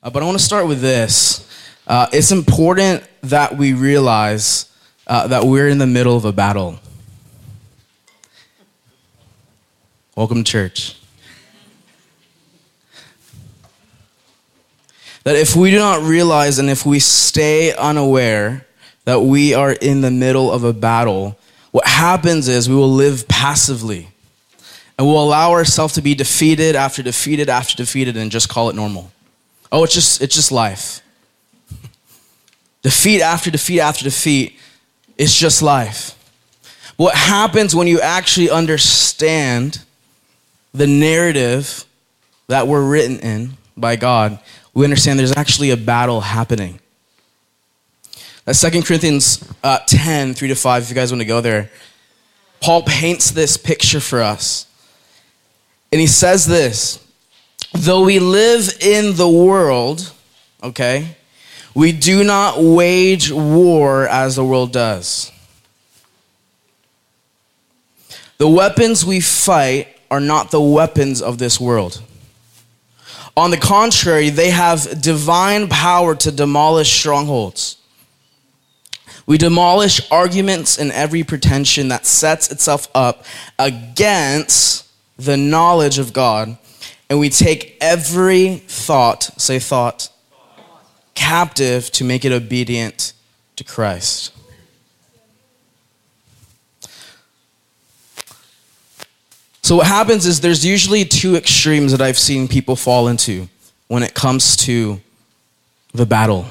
Uh, but I want to start with this. Uh, it's important that we realize uh, that we're in the middle of a battle. Welcome to church. That if we do not realize and if we stay unaware that we are in the middle of a battle, what happens is we will live passively and we'll allow ourselves to be defeated after defeated after defeated and just call it normal. Oh, it's just it's just life. Defeat after defeat after defeat, it's just life. What happens when you actually understand the narrative that we're written in by God, we understand there's actually a battle happening. That 2 Corinthians uh, 10, 3 to 5, if you guys want to go there, Paul paints this picture for us. And he says this Though we live in the world, okay, we do not wage war as the world does. The weapons we fight are not the weapons of this world. On the contrary, they have divine power to demolish strongholds. We demolish arguments and every pretension that sets itself up against the knowledge of God, and we take every thought, say thought, captive to make it obedient to Christ. So, what happens is there's usually two extremes that I've seen people fall into when it comes to the battle.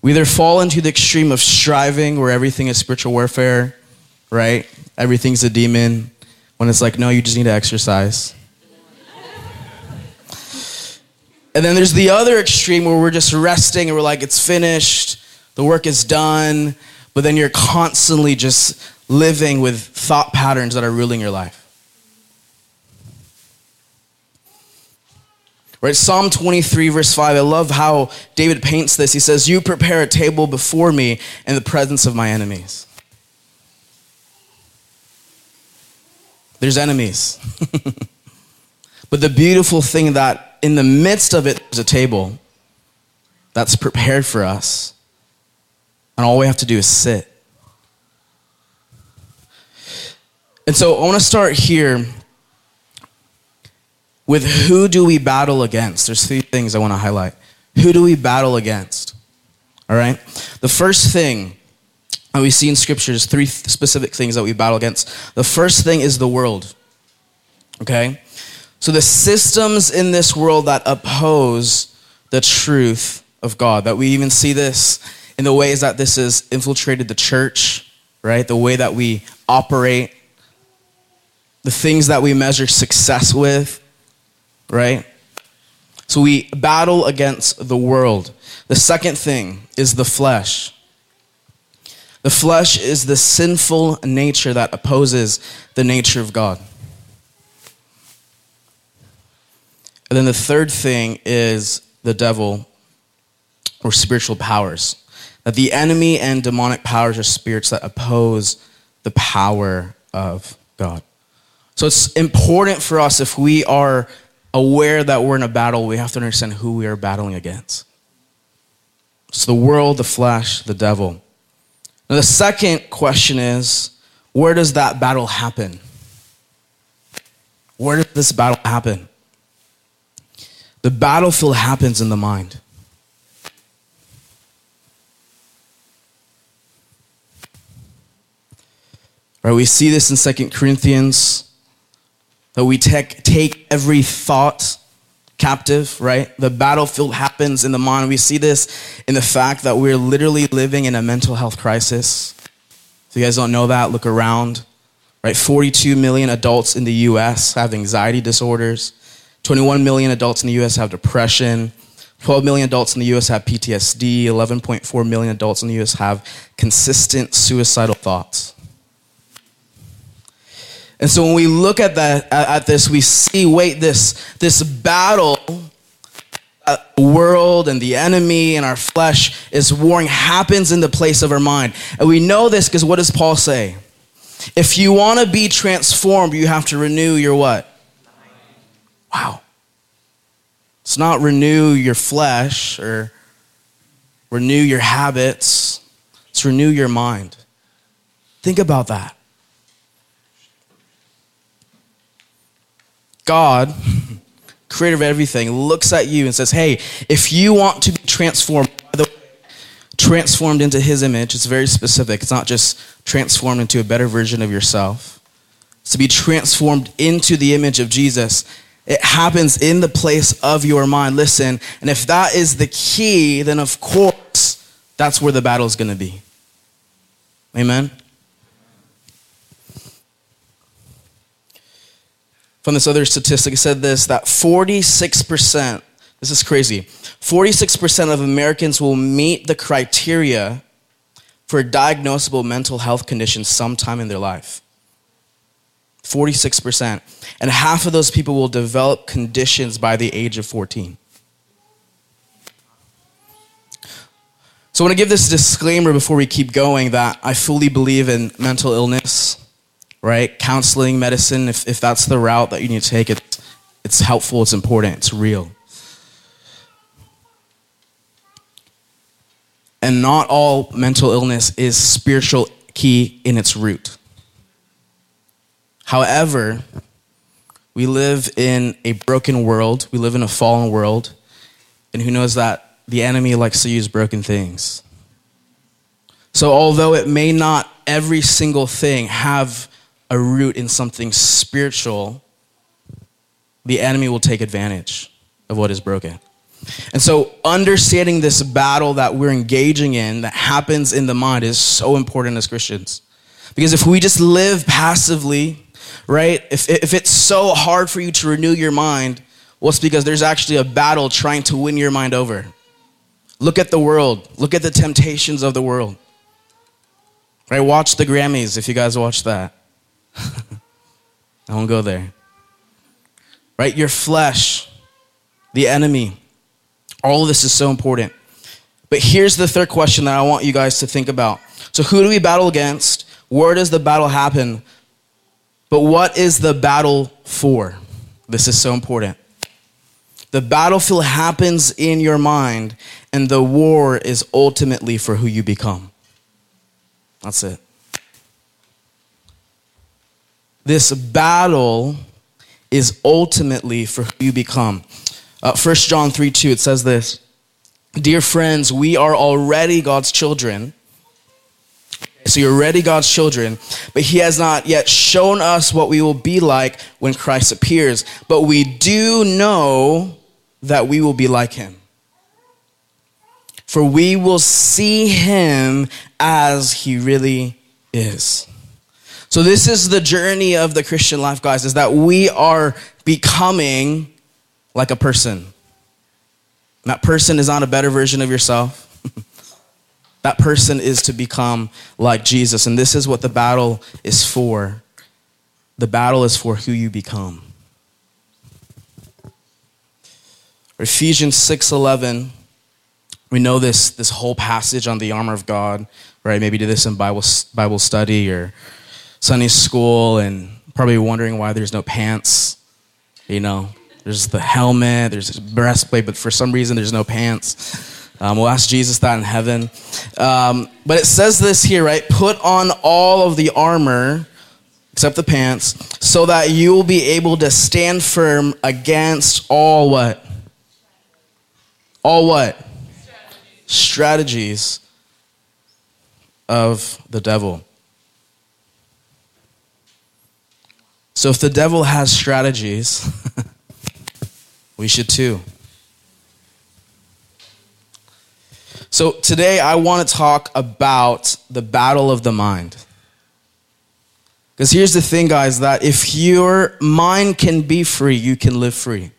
We either fall into the extreme of striving, where everything is spiritual warfare, right? Everything's a demon. When it's like, no, you just need to exercise. And then there's the other extreme where we're just resting and we're like, it's finished, the work is done, but then you're constantly just living with thought patterns that are ruling your life. Right? Psalm 23, verse 5, I love how David paints this. He says, You prepare a table before me in the presence of my enemies. There's enemies. but the beautiful thing that in the midst of it, there's a table that's prepared for us. And all we have to do is sit. And so I want to start here with who do we battle against? There's three things I want to highlight. Who do we battle against? All right? The first thing that we see in scripture is three specific things that we battle against. The first thing is the world. Okay? So the systems in this world that oppose the truth of God, that we even see this in the ways that this has infiltrated the church, right? The way that we operate, the things that we measure success with, right? So we battle against the world. The second thing is the flesh. The flesh is the sinful nature that opposes the nature of God. And then the third thing is the devil or spiritual powers. That the enemy and demonic powers are spirits that oppose the power of God. So it's important for us if we are aware that we're in a battle, we have to understand who we are battling against. It's the world, the flesh, the devil. Now, the second question is where does that battle happen? Where does this battle happen? The battlefield happens in the mind. Right, we see this in Second Corinthians that we take, take every thought captive, right? The battlefield happens in the mind. We see this in the fact that we're literally living in a mental health crisis. If you guys don't know that, look around. Right? 42 million adults in the US have anxiety disorders. 21 million adults in the US have depression. 12 million adults in the US have PTSD. 11.4 million adults in the US have consistent suicidal thoughts. And so when we look at that at this, we see, wait, this this battle the world and the enemy and our flesh is warring happens in the place of our mind. And we know this because what does Paul say? If you want to be transformed, you have to renew your what? Wow. It's not renew your flesh or renew your habits, it's renew your mind. Think about that. God, creator of everything, looks at you and says, Hey, if you want to be transformed, by the way, transformed into his image, it's very specific. It's not just transformed into a better version of yourself. It's to be transformed into the image of Jesus. It happens in the place of your mind. Listen, and if that is the key, then of course, that's where the battle is going to be. Amen? from this other statistic. It said this that 46%, this is crazy, 46% of Americans will meet the criteria for diagnosable mental health condition sometime in their life. 46%. And half of those people will develop conditions by the age of 14. So I want to give this disclaimer before we keep going that I fully believe in mental illness right? Counseling, medicine, if, if that's the route that you need to take, it's, it's helpful, it's important, it's real. And not all mental illness is spiritual key in its root. However, we live in a broken world, we live in a fallen world, and who knows that the enemy likes to use broken things. So, although it may not every single thing have a root in something spiritual, the enemy will take advantage of what is broken. And so, understanding this battle that we're engaging in that happens in the mind is so important as Christians. Because if we just live passively, right, if, if it's so hard for you to renew your mind, well, it's because there's actually a battle trying to win your mind over. Look at the world, look at the temptations of the world. Right? Watch the Grammys if you guys watch that. I won't go there. Right? Your flesh, the enemy. All of this is so important. But here's the third question that I want you guys to think about. So, who do we battle against? Where does the battle happen? But what is the battle for? This is so important. The battlefield happens in your mind, and the war is ultimately for who you become. That's it this battle is ultimately for who you become. Uh, 1 John 3 2, it says this Dear friends, we are already God's children. So you're already God's children, but He has not yet shown us what we will be like when Christ appears. But we do know that we will be like Him. For we will see Him as He really is. So this is the journey of the Christian life, guys, is that we are becoming like a person. That person is not a better version of yourself. That person is to become like Jesus. And this is what the battle is for. The battle is for who you become. Ephesians 6:11 we know this this whole passage on the armor of God, right? Maybe do this in Bible Bible study or Sunday school and probably wondering why there's no pants. You know, there's the helmet, there's a breastplate, but for some reason there's no pants. Um, we'll ask Jesus that in heaven. Um, but it says this here, right? Put on all of the armor, except the pants, so that you will be able to stand firm against all what? All what? Strategies, Strategies of the devil. So if the devil has strategies, we should too. So today I want to talk about the battle of the mind. Because here's the thing, guys, that if your mind can be free, you can live free. I'm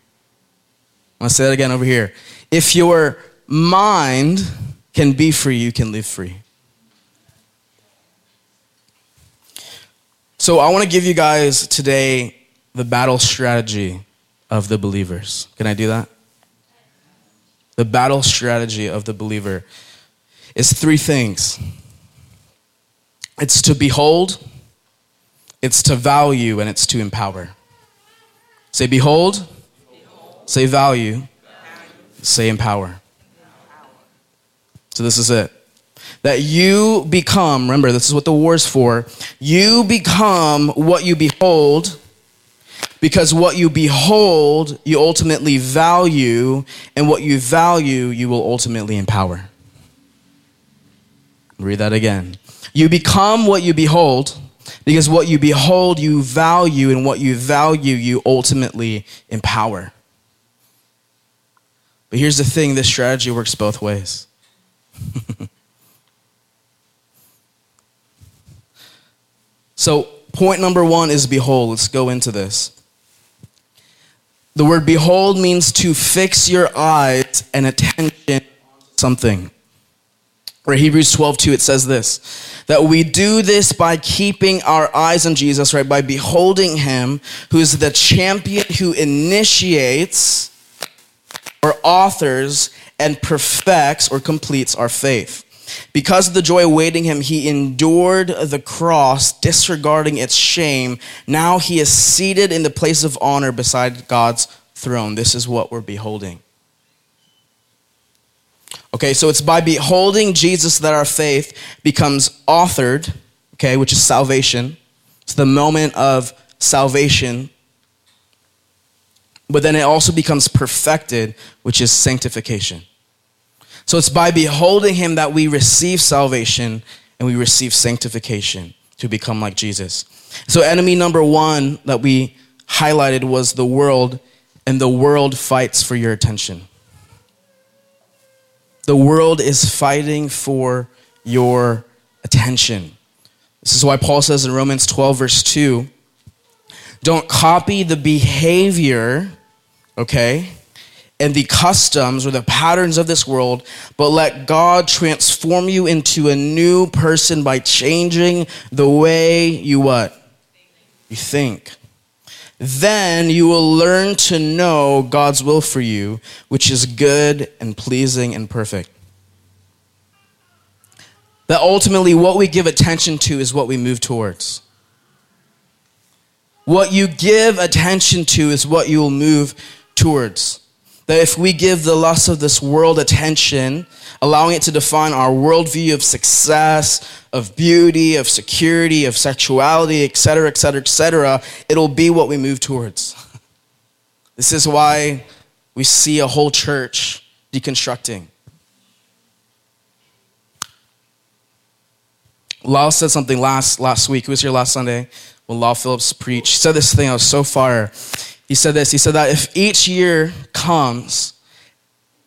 going to say that again over here. If your mind can be free, you can live free. So I want to give you guys today the battle strategy of the believers. Can I do that? The battle strategy of the believer is three things it's to behold, it's to value, and it's to empower. Say, behold, behold. say, value, value. Say empower. So this is it. That you become, remember, this is what the war is for. You become what you behold because what you behold, you ultimately value, and what you value, you will ultimately empower. Read that again. You become what you behold, because what you behold, you value, and what you value, you ultimately empower. But here's the thing this strategy works both ways. so, point number one is behold. Let's go into this. The word behold means to fix your eyes and attention on something. Or Hebrews 12, 2, it says this that we do this by keeping our eyes on Jesus, right? By beholding him, who is the champion who initiates or authors and perfects or completes our faith. Because of the joy awaiting him, he endured the cross, disregarding its shame. Now he is seated in the place of honor beside God's throne. This is what we're beholding. Okay, so it's by beholding Jesus that our faith becomes authored, okay, which is salvation. It's the moment of salvation. But then it also becomes perfected, which is sanctification. So it's by beholding him that we receive salvation and we receive sanctification to become like Jesus. So, enemy number one that we highlighted was the world, and the world fights for your attention. The world is fighting for your attention. This is why Paul says in Romans 12, verse 2 don't copy the behavior, okay, and the customs or the patterns of this world, but let God transform you into a new person by changing the way you what? You think. Then you will learn to know God's will for you, which is good and pleasing and perfect. That ultimately what we give attention to is what we move towards. What you give attention to is what you will move towards. That if we give the lust of this world attention, allowing it to define our worldview of success, of beauty, of security, of sexuality, etc., etc., etc., it'll be what we move towards. This is why we see a whole church deconstructing. Lyle said something last, last week. Who was here last Sunday when Lyle Phillips preached? He said this thing, I was so fire. He said this. He said that if each year comes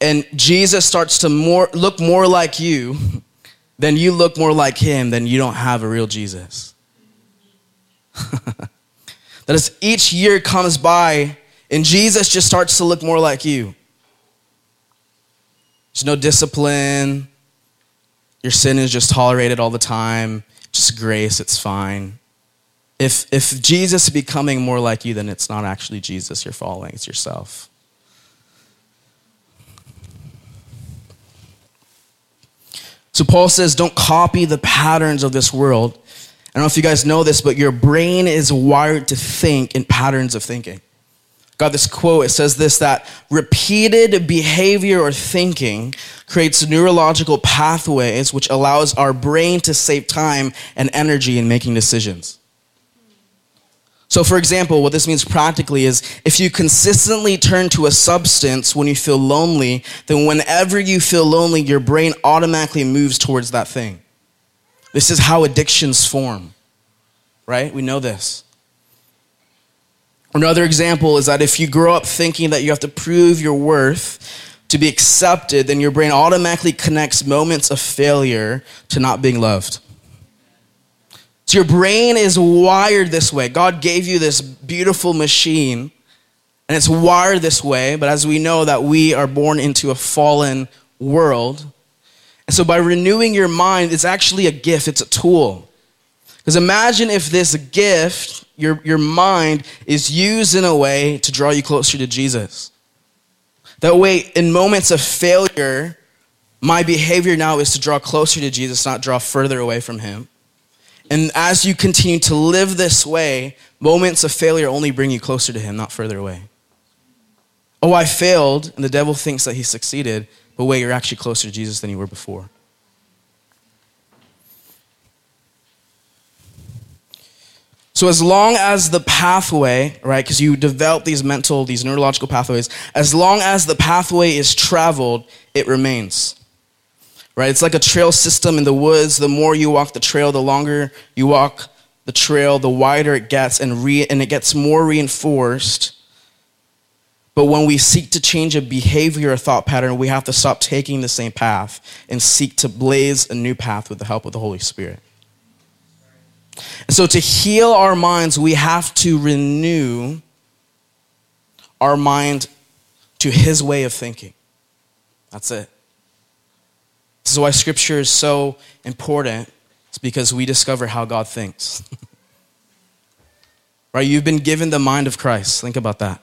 and Jesus starts to more, look more like you, then you look more like him, then you don't have a real Jesus. that as each year comes by and Jesus just starts to look more like you, there's no discipline, your sin is just tolerated all the time, just grace, it's fine. If, if Jesus is becoming more like you, then it's not actually Jesus you're following, it's yourself. So Paul says, don't copy the patterns of this world. I don't know if you guys know this, but your brain is wired to think in patterns of thinking. Got this quote, it says this that repeated behavior or thinking creates neurological pathways which allows our brain to save time and energy in making decisions. So, for example, what this means practically is if you consistently turn to a substance when you feel lonely, then whenever you feel lonely, your brain automatically moves towards that thing. This is how addictions form, right? We know this. Another example is that if you grow up thinking that you have to prove your worth to be accepted, then your brain automatically connects moments of failure to not being loved. So your brain is wired this way. God gave you this beautiful machine and it's wired this way, but as we know that we are born into a fallen world. And so by renewing your mind, it's actually a gift, it's a tool. Because imagine if this gift, your, your mind, is used in a way to draw you closer to Jesus. That way, in moments of failure, my behavior now is to draw closer to Jesus, not draw further away from Him. And as you continue to live this way, moments of failure only bring you closer to Him, not further away. Oh, I failed, and the devil thinks that he succeeded, but wait, you're actually closer to Jesus than you were before. So as long as the pathway, right, because you develop these mental, these neurological pathways, as long as the pathway is traveled, it remains. Right? It's like a trail system in the woods. The more you walk the trail, the longer you walk the trail, the wider it gets and, re- and it gets more reinforced. But when we seek to change a behavior or thought pattern, we have to stop taking the same path and seek to blaze a new path with the help of the Holy Spirit. And so, to heal our minds, we have to renew our mind to His way of thinking. That's it. This is why Scripture is so important. It's because we discover how God thinks. right? You've been given the mind of Christ. Think about that.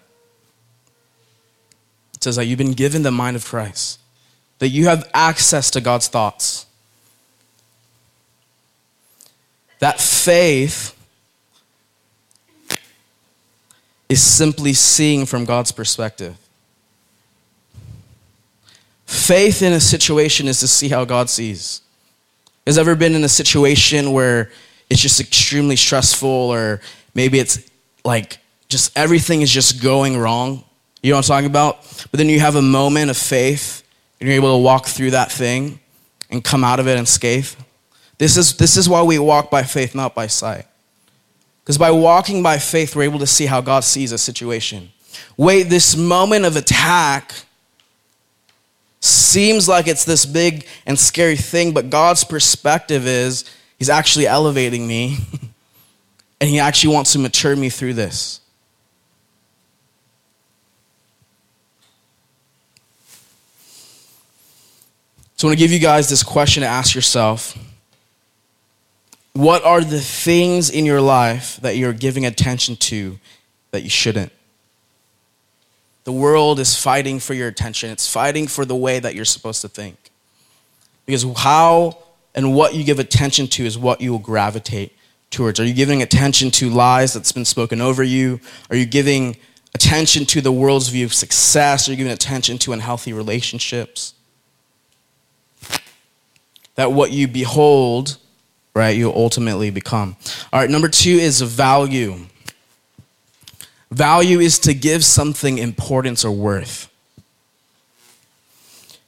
It says that you've been given the mind of Christ, that you have access to God's thoughts. That faith is simply seeing from God's perspective. Faith in a situation is to see how God sees. Has ever been in a situation where it's just extremely stressful or maybe it's like just everything is just going wrong? You know what I'm talking about? But then you have a moment of faith and you're able to walk through that thing and come out of it unscathed. This is, this is why we walk by faith, not by sight. Because by walking by faith, we're able to see how God sees a situation. Wait, this moment of attack seems like it's this big and scary thing, but God's perspective is He's actually elevating me, and He actually wants to mature me through this. So I want to give you guys this question to ask yourself. What are the things in your life that you're giving attention to that you shouldn't? The world is fighting for your attention, it's fighting for the way that you're supposed to think. Because how and what you give attention to is what you will gravitate towards. Are you giving attention to lies that's been spoken over you? Are you giving attention to the world's view of success? Are you giving attention to unhealthy relationships? That what you behold right, you ultimately become. All right, number two is value. Value is to give something importance or worth.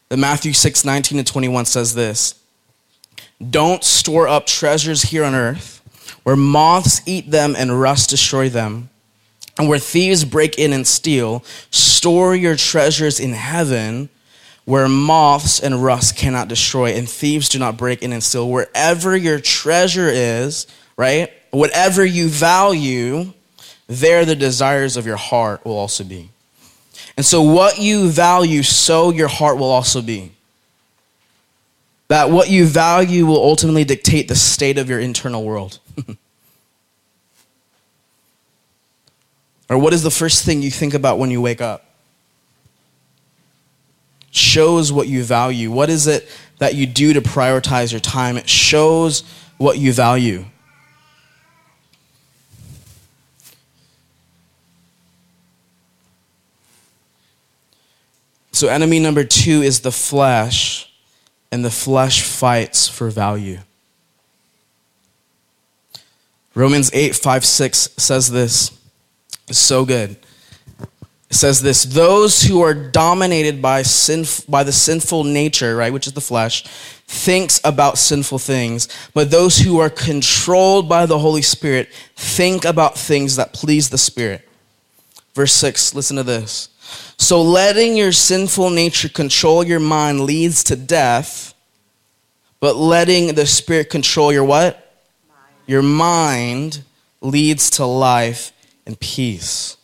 The Matthew 6, 19 to 21 says this Don't store up treasures here on earth, where moths eat them and rust destroy them, and where thieves break in and steal. Store your treasures in heaven where moths and rust cannot destroy and thieves do not break in and steal. Wherever your treasure is, right? Whatever you value, there the desires of your heart will also be. And so, what you value, so your heart will also be. That what you value will ultimately dictate the state of your internal world. or, what is the first thing you think about when you wake up? shows what you value. What is it that you do to prioritize your time? It shows what you value. So, enemy number two is the flesh, and the flesh fights for value. Romans 8, 5, 6 says this. It's so good. It says this those who are dominated by, sin, by the sinful nature, right, which is the flesh, thinks about sinful things, but those who are controlled by the Holy Spirit think about things that please the Spirit. Verse 6, listen to this. So letting your sinful nature control your mind leads to death, but letting the Spirit control your what? Mind. Your mind leads to life and peace.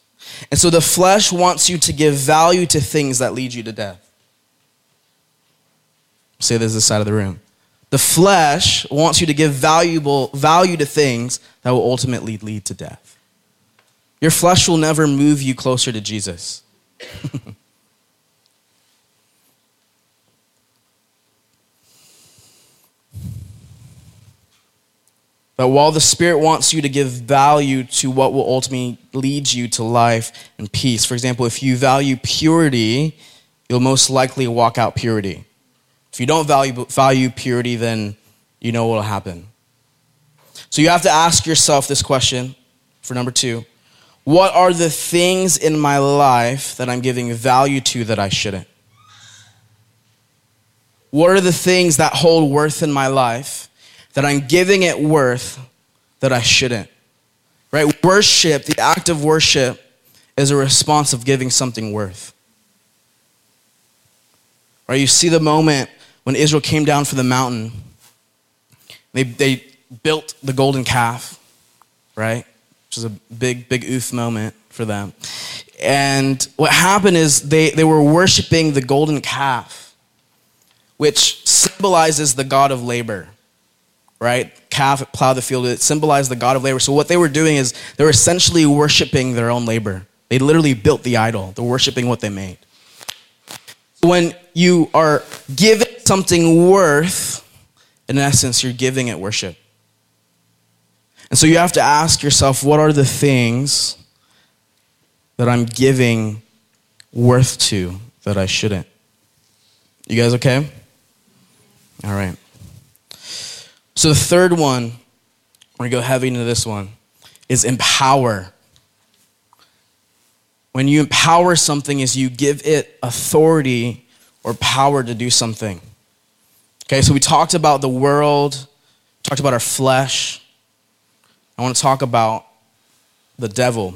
And so the flesh wants you to give value to things that lead you to death. Say this this side of the room. The flesh wants you to give valuable value to things that will ultimately lead to death. Your flesh will never move you closer to Jesus. That while the Spirit wants you to give value to what will ultimately lead you to life and peace. For example, if you value purity, you'll most likely walk out purity. If you don't value, value purity, then you know what will happen. So you have to ask yourself this question for number two What are the things in my life that I'm giving value to that I shouldn't? What are the things that hold worth in my life that I'm giving it worth that I shouldn't? Right? Worship, the act of worship, is a response of giving something worth. Right? You see the moment when Israel came down from the mountain, they, they built the golden calf, right? Which is a big, big oof moment for them. And what happened is they, they were worshiping the golden calf which symbolizes the god of labor, right? Calf plow the field, it symbolized the god of labor. So what they were doing is they were essentially worshiping their own labor. They literally built the idol, they're worshiping what they made. When you are giving something worth, in essence, you're giving it worship. And so you have to ask yourself what are the things that I'm giving worth to that I shouldn't? You guys okay? All right. So the third one, we're going to go heavy into this one, is empower. When you empower something is you give it authority or power to do something. Okay, so we talked about the world, talked about our flesh. I want to talk about the devil.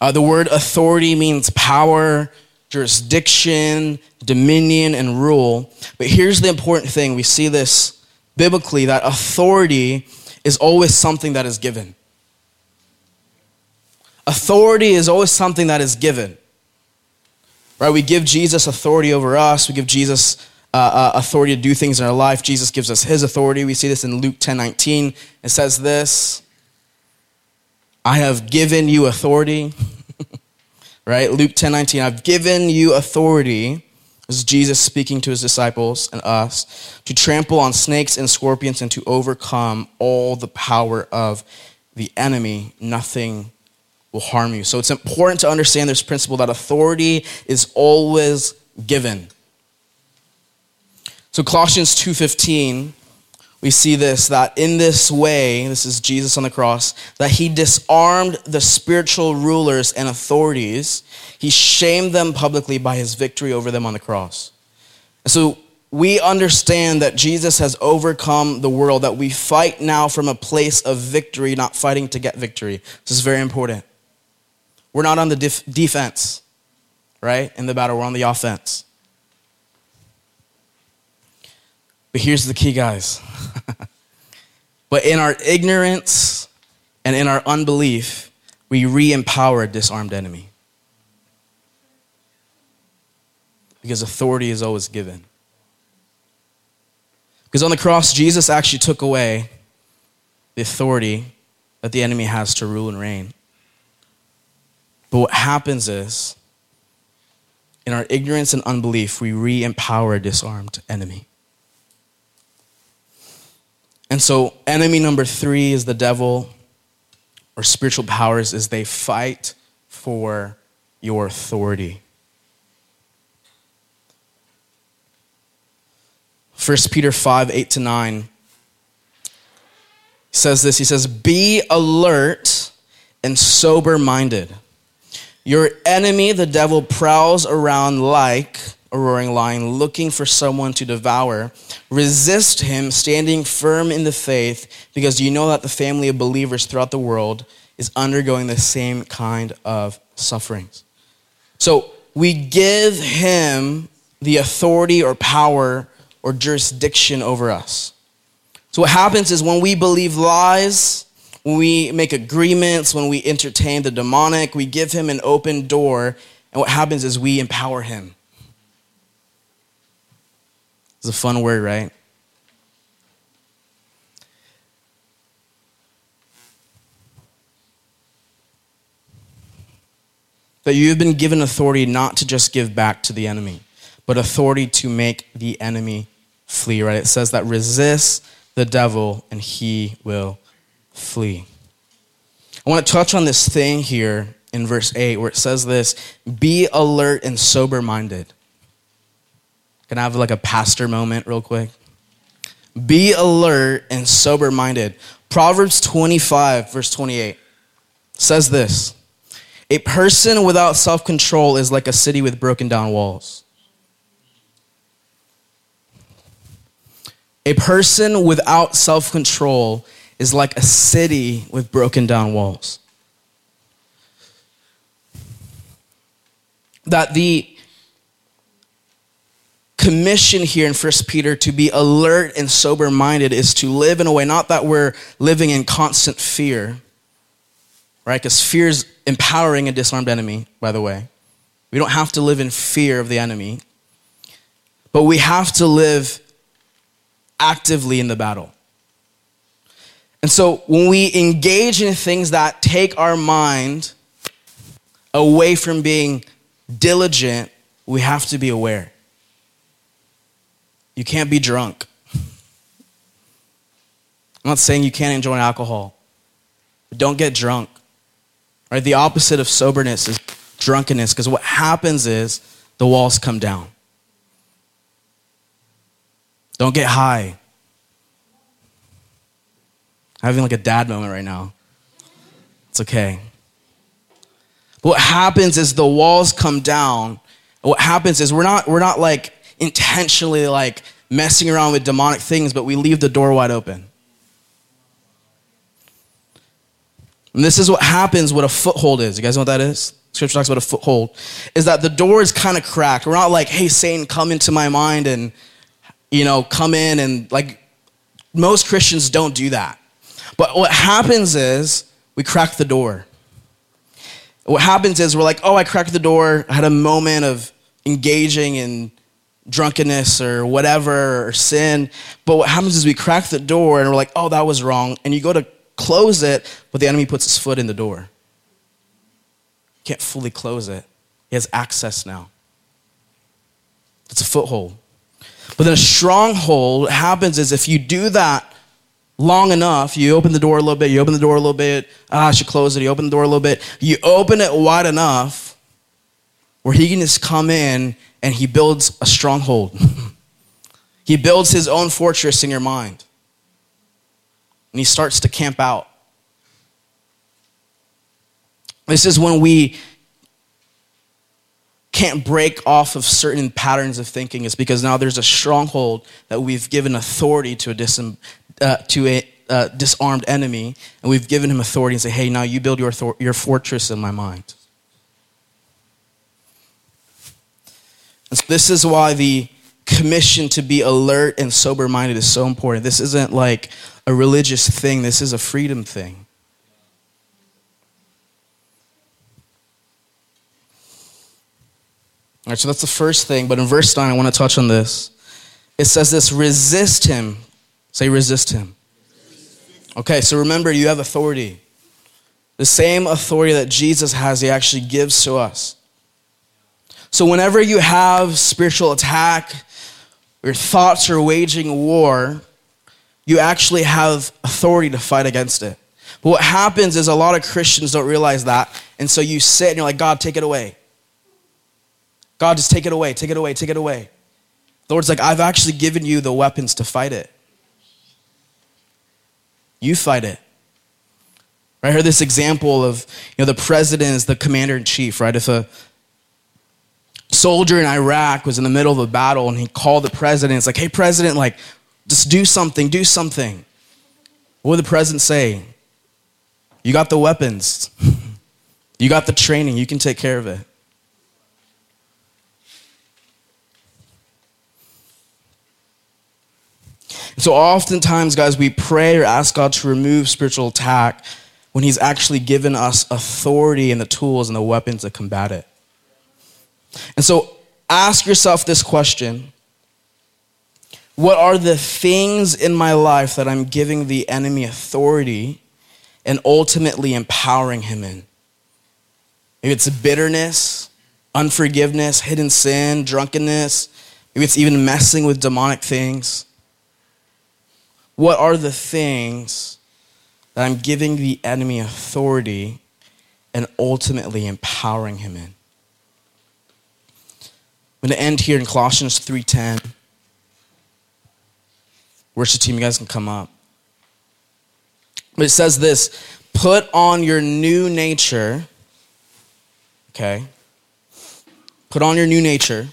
Uh, the word authority means power, jurisdiction, dominion, and rule. But here's the important thing we see this biblically that authority is always something that is given. Authority is always something that is given. Right? We give Jesus authority over us, we give Jesus uh, uh, authority to do things in our life. Jesus gives us his authority. We see this in Luke 10 19. It says this I have given you authority right? Luke 10 19, I've given you authority, this is Jesus speaking to his disciples and us, to trample on snakes and scorpions and to overcome all the power of the enemy. Nothing will harm you. So it's important to understand this principle that authority is always given. So Colossians 2:15 we see this that in this way, this is Jesus on the cross, that he disarmed the spiritual rulers and authorities. He shamed them publicly by his victory over them on the cross. And so we understand that Jesus has overcome the world, that we fight now from a place of victory, not fighting to get victory. This is very important. We're not on the def- defense, right? In the battle, we're on the offense. But here's the key, guys. but in our ignorance and in our unbelief, we re empower a disarmed enemy. Because authority is always given. Because on the cross, Jesus actually took away the authority that the enemy has to rule and reign. But what happens is, in our ignorance and unbelief, we re empower a disarmed enemy. And so, enemy number three is the devil, or spiritual powers, is they fight for your authority. 1 Peter 5 8 to 9 says this He says, Be alert and sober minded. Your enemy, the devil, prowls around like a roaring lion, looking for someone to devour. Resist him, standing firm in the faith, because you know that the family of believers throughout the world is undergoing the same kind of sufferings. So we give him the authority or power or jurisdiction over us. So what happens is when we believe lies, when we make agreements, when we entertain the demonic, we give him an open door, and what happens is we empower him. It's a fun word, right? That you have been given authority not to just give back to the enemy, but authority to make the enemy flee, right? It says that resist the devil, and he will flee. I want to touch on this thing here in verse 8 where it says this be alert and sober minded. Can I have like a pastor moment real quick? Be alert and sober minded. Proverbs 25, verse 28 says this A person without self control is like a city with broken down walls. A person without self control is like a city with broken down walls. That the commission here in First Peter to be alert and sober minded is to live in a way, not that we're living in constant fear, right? Because fear is empowering a disarmed enemy, by the way. We don't have to live in fear of the enemy, but we have to live actively in the battle. And so when we engage in things that take our mind away from being diligent, we have to be aware. You can't be drunk. I'm not saying you can't enjoy alcohol, but don't get drunk. Right? The opposite of soberness is drunkenness because what happens is the walls come down. Don't get high. I'm having like a dad moment right now. It's okay. But what happens is the walls come down. What happens is we're not we're not like intentionally like messing around with demonic things, but we leave the door wide open. And this is what happens what a foothold is. You guys know what that is? Scripture talks about a foothold. Is that the door is kind of cracked. We're not like, hey, Satan, come into my mind and, you know, come in and like, most Christians don't do that. But what happens is we crack the door. What happens is we're like, oh, I cracked the door. I had a moment of engaging in drunkenness or whatever or sin. But what happens is we crack the door and we're like, oh, that was wrong. And you go to close it, but the enemy puts his foot in the door. Can't fully close it. He has access now. It's a foothold. But then a stronghold what happens is if you do that long enough, you open the door a little bit, you open the door a little bit, ah, I should close it, you open the door a little bit, you open it wide enough where he can just come in and he builds a stronghold. he builds his own fortress in your mind. And he starts to camp out. This is when we can't break off of certain patterns of thinking is because now there's a stronghold that we've given authority to a, uh, to a uh, disarmed enemy, and we've given him authority and say, hey, now you build your, your fortress in my mind. This is why the commission to be alert and sober minded is so important. This isn't like a religious thing, this is a freedom thing. All right, so that's the first thing. But in verse 9, I want to touch on this. It says this resist him. Say, resist him. Okay, so remember, you have authority. The same authority that Jesus has, he actually gives to us. So, whenever you have spiritual attack, your thoughts are waging war, you actually have authority to fight against it. But what happens is a lot of Christians don't realize that. And so you sit and you're like, God, take it away. God, just take it away, take it away, take it away. The Lord's like, I've actually given you the weapons to fight it. You fight it. Right? I heard this example of, you know, the president is the commander in chief, right? If a soldier in Iraq was in the middle of a battle and he called the president. It's like, hey, president, like, just do something, do something. What would the president say? You got the weapons, you got the training, you can take care of it. So, oftentimes, guys, we pray or ask God to remove spiritual attack when He's actually given us authority and the tools and the weapons to combat it. And so ask yourself this question What are the things in my life that I'm giving the enemy authority and ultimately empowering him in? Maybe it's bitterness, unforgiveness, hidden sin, drunkenness. Maybe it's even messing with demonic things. what are the things that I'm giving the enemy authority and ultimately empowering him in? I'm going to end here in Colossians 3:10. Worship team, you guys can come up. But it says this, put on your new nature, okay? Put on your new nature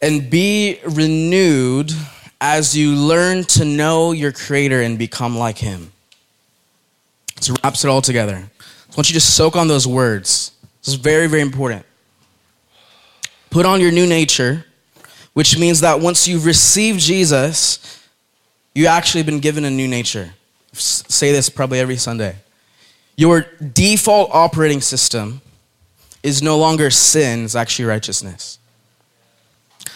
and be renewed as you learn to know your Creator and become like Him. So wraps it all together. I want you to soak on those words. This is very, very important. Put on your new nature, which means that once you've received Jesus, you actually been given a new nature. Say this probably every Sunday. Your default operating system is no longer sin, it's actually righteousness.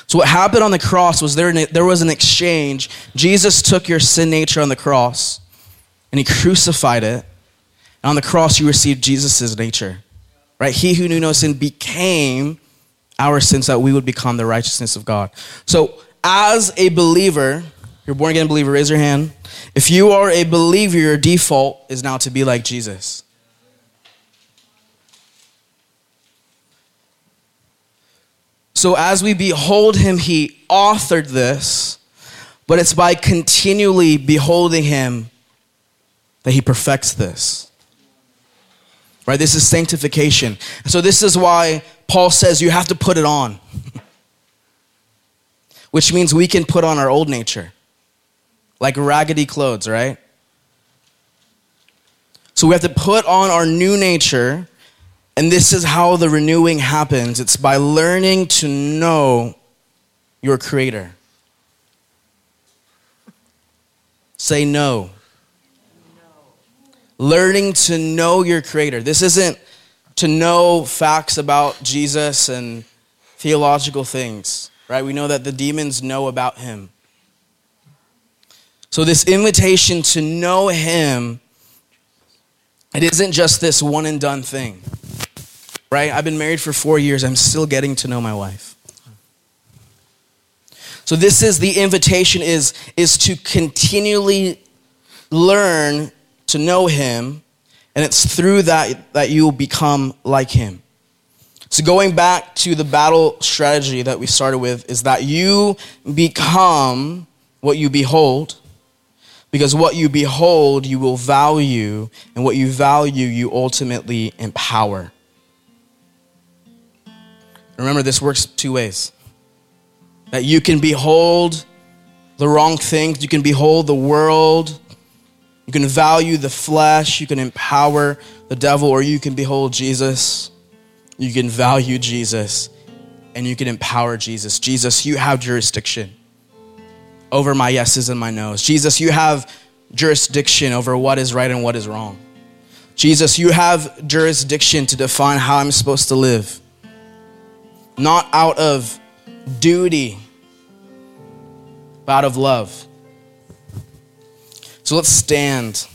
So, what happened on the cross was there, there was an exchange. Jesus took your sin nature on the cross and he crucified it. And on the cross, you received Jesus' nature. Right? He who knew no sin became our sins that we would become the righteousness of God. So, as a believer, you're born again believer, raise your hand. If you are a believer, your default is now to be like Jesus. So as we behold him, he authored this, but it's by continually beholding him that he perfects this. Right? This is sanctification. So this is why Paul says you have to put it on. Which means we can put on our old nature. Like raggedy clothes, right? So we have to put on our new nature and this is how the renewing happens it's by learning to know your Creator. Say no. no. Learning to know your Creator. This isn't to know facts about Jesus and theological things, right? We know that the demons know about Him. So, this invitation to know Him, it isn't just this one and done thing right? I've been married for four years. I'm still getting to know my wife. So this is the invitation is, is to continually learn to know him, and it's through that that you will become like him. So going back to the battle strategy that we started with is that you become what you behold, because what you behold you will value, and what you value you ultimately empower. Remember, this works two ways that you can behold the wrong things, you can behold the world, you can value the flesh, you can empower the devil, or you can behold Jesus. You can value Jesus and you can empower Jesus. Jesus, you have jurisdiction over my yeses and my nos. Jesus, you have jurisdiction over what is right and what is wrong. Jesus, you have jurisdiction to define how I'm supposed to live not out of duty, but out of love. So let's stand.